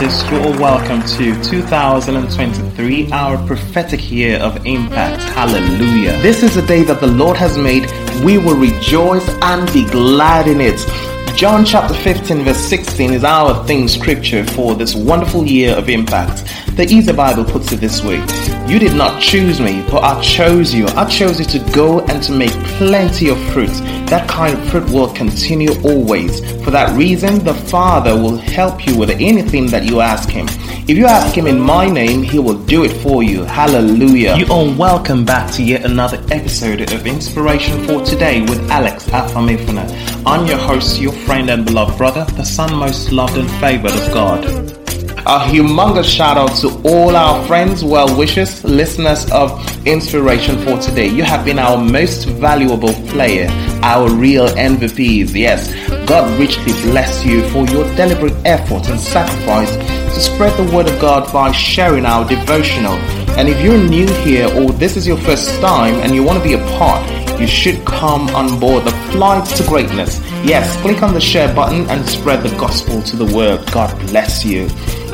you're all welcome to 2023, our prophetic year of impact. Hallelujah. This is a day that the Lord has made. We will rejoice and be glad in it. John chapter 15, verse 16 is our theme scripture for this wonderful year of impact. The Easy Bible puts it this way You did not choose me, but I chose you. I chose you to go and to make plenty of fruit. That kind of fruit will continue always. For that reason, the Father will help you with anything that you ask Him. If you ask Him in my name, He will do it for you. Hallelujah. You are welcome back to yet another episode of Inspiration for Today with Alex Afamifuna. I'm your host, your friend and beloved brother, the son most loved and favored of God. A humongous shout out to all our friends, well wishers, listeners of Inspiration for Today. You have been our most valuable player, our real MVPs. Yes, God richly bless you for your deliberate effort and sacrifice to spread the word of God by sharing our devotional. And if you're new here or this is your first time and you want to be a part, you should come on board the flight to greatness. Yes, click on the share button and spread the gospel to the world. God bless you.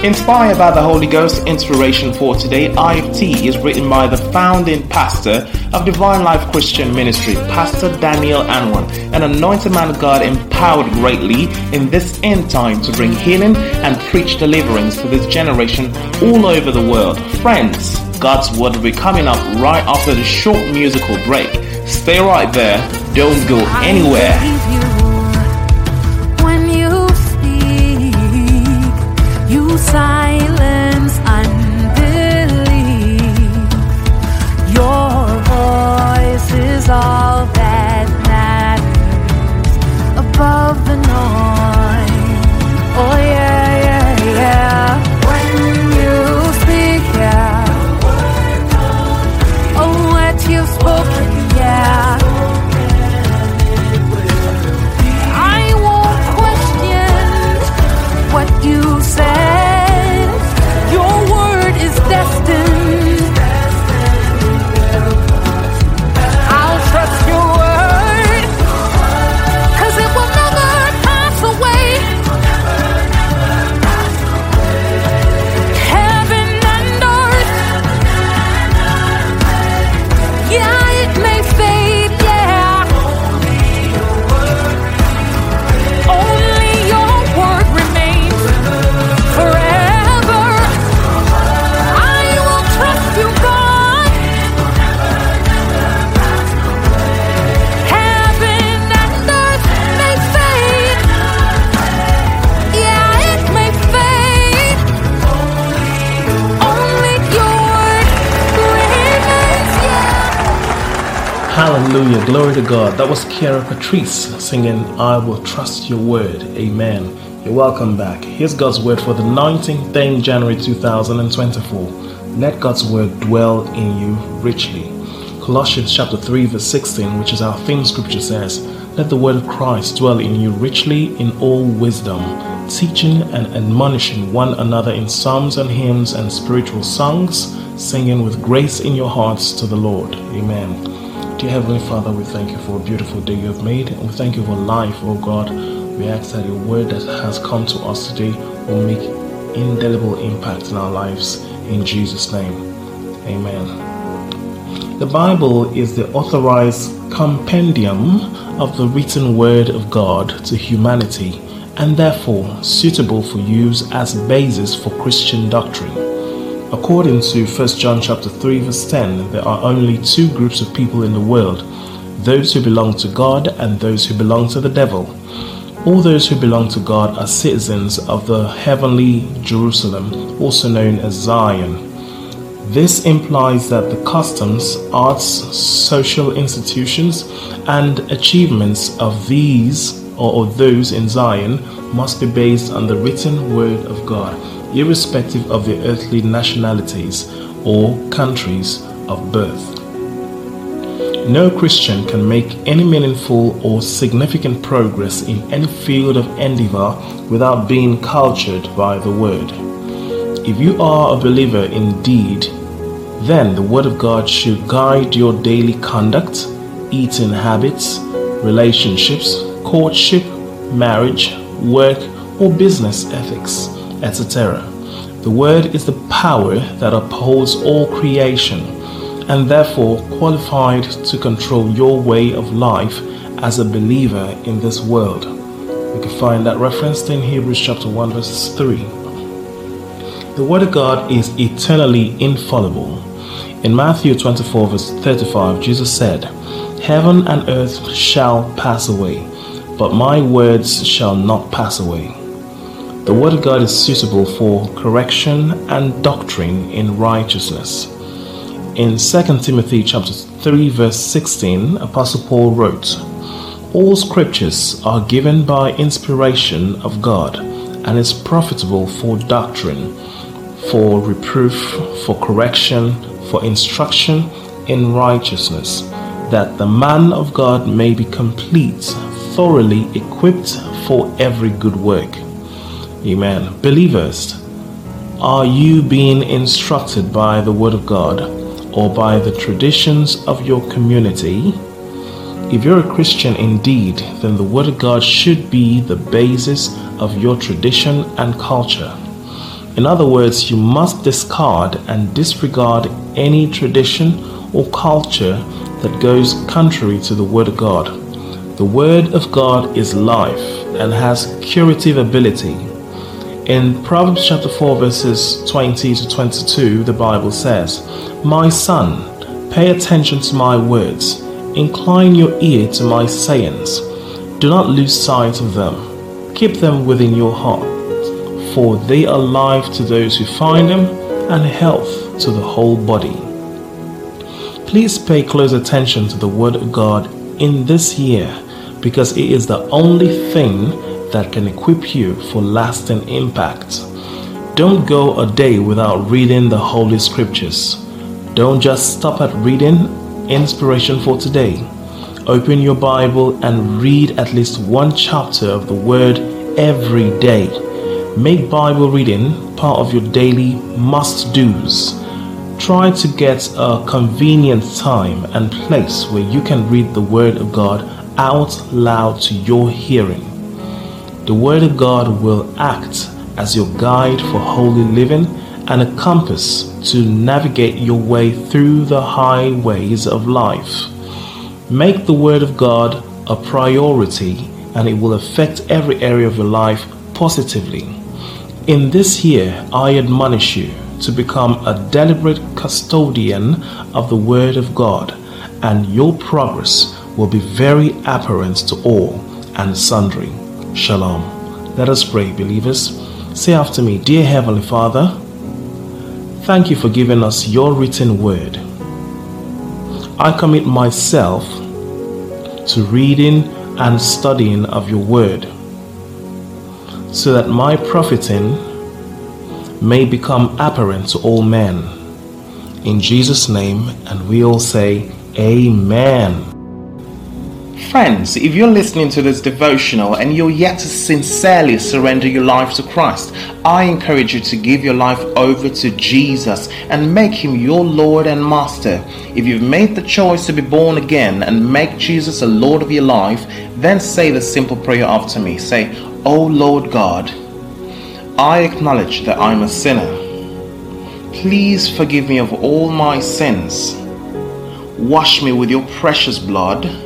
Inspired by the Holy Ghost, inspiration for today, IFT is written by the founding pastor of Divine Life Christian Ministry, Pastor Daniel Anwan, an anointed man of God empowered greatly in this end time to bring healing and preach deliverance to this generation all over the world. Friends, God's word will be coming up right after the short musical break. Stay right there, don't go anywhere. Hallelujah. Glory to God. That was Kiara Patrice singing, I Will Trust Your Word. Amen. You're welcome back. Here's God's word for the 19th day in January 2024. Let God's word dwell in you richly. Colossians chapter 3 verse 16, which is our theme scripture says, Let the word of Christ dwell in you richly in all wisdom, teaching and admonishing one another in psalms and hymns and spiritual songs, singing with grace in your hearts to the Lord. Amen. Dear Heavenly Father, we thank you for a beautiful day you have made, we thank you for life, oh God. We ask that your word that has come to us today will make indelible impact in our lives. In Jesus' name, Amen. The Bible is the authorized compendium of the written word of God to humanity, and therefore suitable for use as basis for Christian doctrine. According to 1 John chapter 3 verse 10, there are only two groups of people in the world, those who belong to God and those who belong to the devil. All those who belong to God are citizens of the heavenly Jerusalem, also known as Zion. This implies that the customs, arts, social institutions, and achievements of these or those in Zion must be based on the written word of God irrespective of their earthly nationalities or countries of birth. No Christian can make any meaningful or significant progress in any field of endeavor without being cultured by the Word. If you are a believer indeed, then the Word of God should guide your daily conduct, eating habits, relationships, courtship, marriage, work, or business ethics etc. The Word is the power that upholds all creation and therefore qualified to control your way of life as a believer in this world. You can find that referenced in Hebrews chapter 1 verses 3. The Word of God is eternally infallible. In Matthew 24 verse 35, Jesus said, Heaven and earth shall pass away, but my words shall not pass away. The Word of God is suitable for correction and doctrine in righteousness. In 2 Timothy chapter 3 verse 16, Apostle Paul wrote, All scriptures are given by inspiration of God and is profitable for doctrine, for reproof, for correction, for instruction in righteousness, that the man of God may be complete, thoroughly equipped for every good work. Amen. Believers, are you being instructed by the Word of God? or by the traditions of your community, if you're a Christian indeed, then the Word of God should be the basis of your tradition and culture. In other words, you must discard and disregard any tradition or culture that goes contrary to the Word of God. The Word of God is life and has curative ability. In Proverbs chapter 4, verses 20 to 22, the Bible says, my son, pay attention to my words, incline your ear to my sayings. Do not lose sight of them. Keep them within your heart, for they are life to those who find them and health to the whole body. Please pay close attention to the Word of God in this year because it is the only thing that can equip you for lasting impact. Don't go a day without reading the Holy Scriptures. Don't just stop at reading inspiration for today. Open your Bible and read at least one chapter of the Word every day. Make Bible reading part of your daily must do's. Try to get a convenient time and place where you can read the Word of God out loud to your hearing. The Word of God will act as your guide for holy living and a compass to navigate your way through the highways of life. Make the Word of God a priority and it will affect every area of your life positively. In this year, I admonish you to become a deliberate custodian of the Word of God, and your progress will be very apparent to all and sundry. Shalom. Let us pray, believers. Say after me, Dear Heavenly Father, Thank you for giving us your written word. I commit myself to reading and studying of your word so that my profiting may become apparent to all men. In Jesus' name, and we all say, Amen. Friends, if you're listening to this devotional and you're yet to sincerely surrender your life to Christ, I encourage you to give your life over to Jesus and make him your Lord and Master. If you've made the choice to be born again and make Jesus a Lord of your life, then say the simple prayer after me. Say, Oh Lord God, I acknowledge that I'm a sinner. Please forgive me of all my sins. Wash me with your precious blood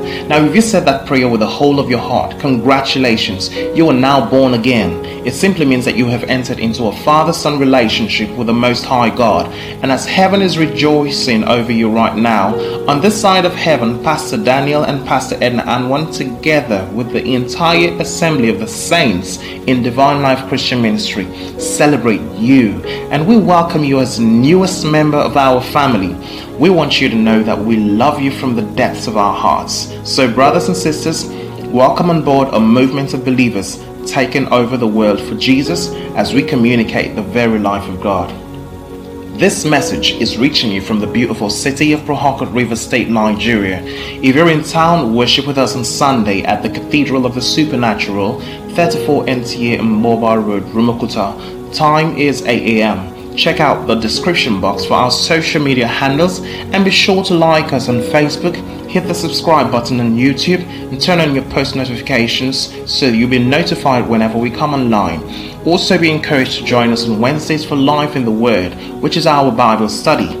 Now, if you said that prayer with the whole of your heart, congratulations, you are now born again. It simply means that you have entered into a father son relationship with the Most High God. And as heaven is rejoicing over you right now, on this side of heaven, Pastor Daniel and Pastor Edna Anwan, together with the entire assembly of the saints in Divine Life Christian Ministry, celebrate you. And we welcome you as newest member of our family. We want you to know that we love you from the depths of our hearts. So, brothers and sisters, welcome on board a movement of believers taking over the world for Jesus as we communicate the very life of God. This message is reaching you from the beautiful city of Port River State, Nigeria. If you're in town, worship with us on Sunday at the Cathedral of the Supernatural, 34 NTA Mobile Road, Rumuokwuta. Time is 8 a.m. Check out the description box for our social media handles and be sure to like us on Facebook, hit the subscribe button on YouTube, and turn on your post notifications so you'll be notified whenever we come online. Also, be encouraged to join us on Wednesdays for Life in the Word, which is our Bible study.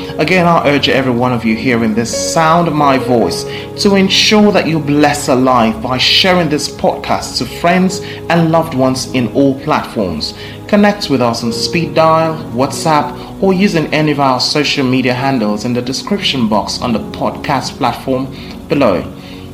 Again, I urge every one of you hearing this sound of my voice to ensure that you bless a life by sharing this podcast to friends and loved ones in all platforms. Connect with us on speed dial, WhatsApp, or using any of our social media handles in the description box on the podcast platform below.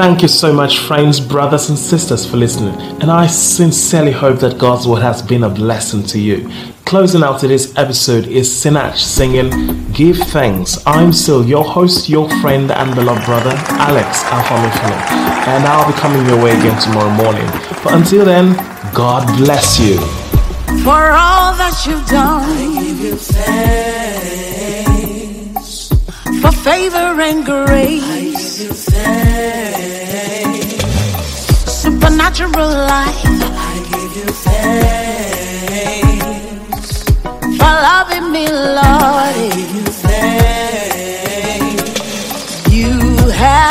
Thank you so much, friends, brothers, and sisters, for listening. And I sincerely hope that God's word has been a blessing to you. Closing out today's episode is Sinach singing Give Thanks. I'm still your host, your friend, and beloved brother, Alex Alpha And I'll be coming your way again tomorrow morning. But until then, God bless you. For all that you've done, I give you thanks. For favor and grace, I give you thanks supernatural life. I give you thanks for loving me, Lord. I give you thanks. You have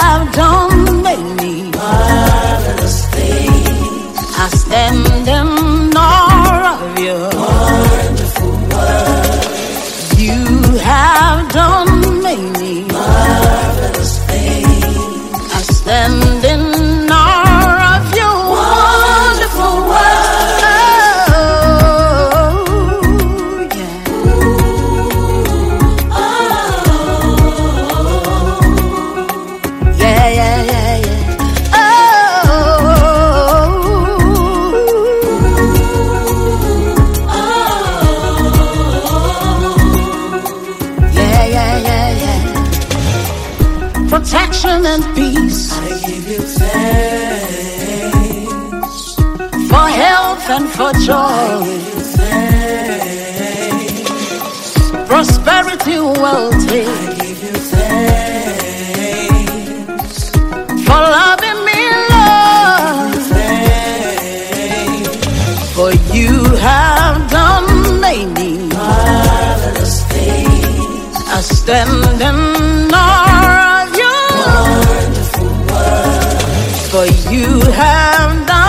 protection and peace. I give you thanks for health and for joy. Prosperity, wealth. I give you thanks for loving me, Lord. For you have done many marvelous things. I stand in for you have done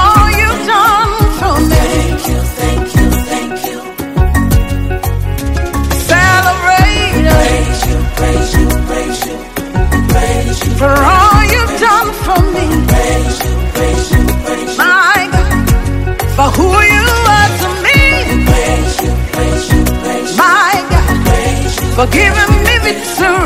for giving me victory.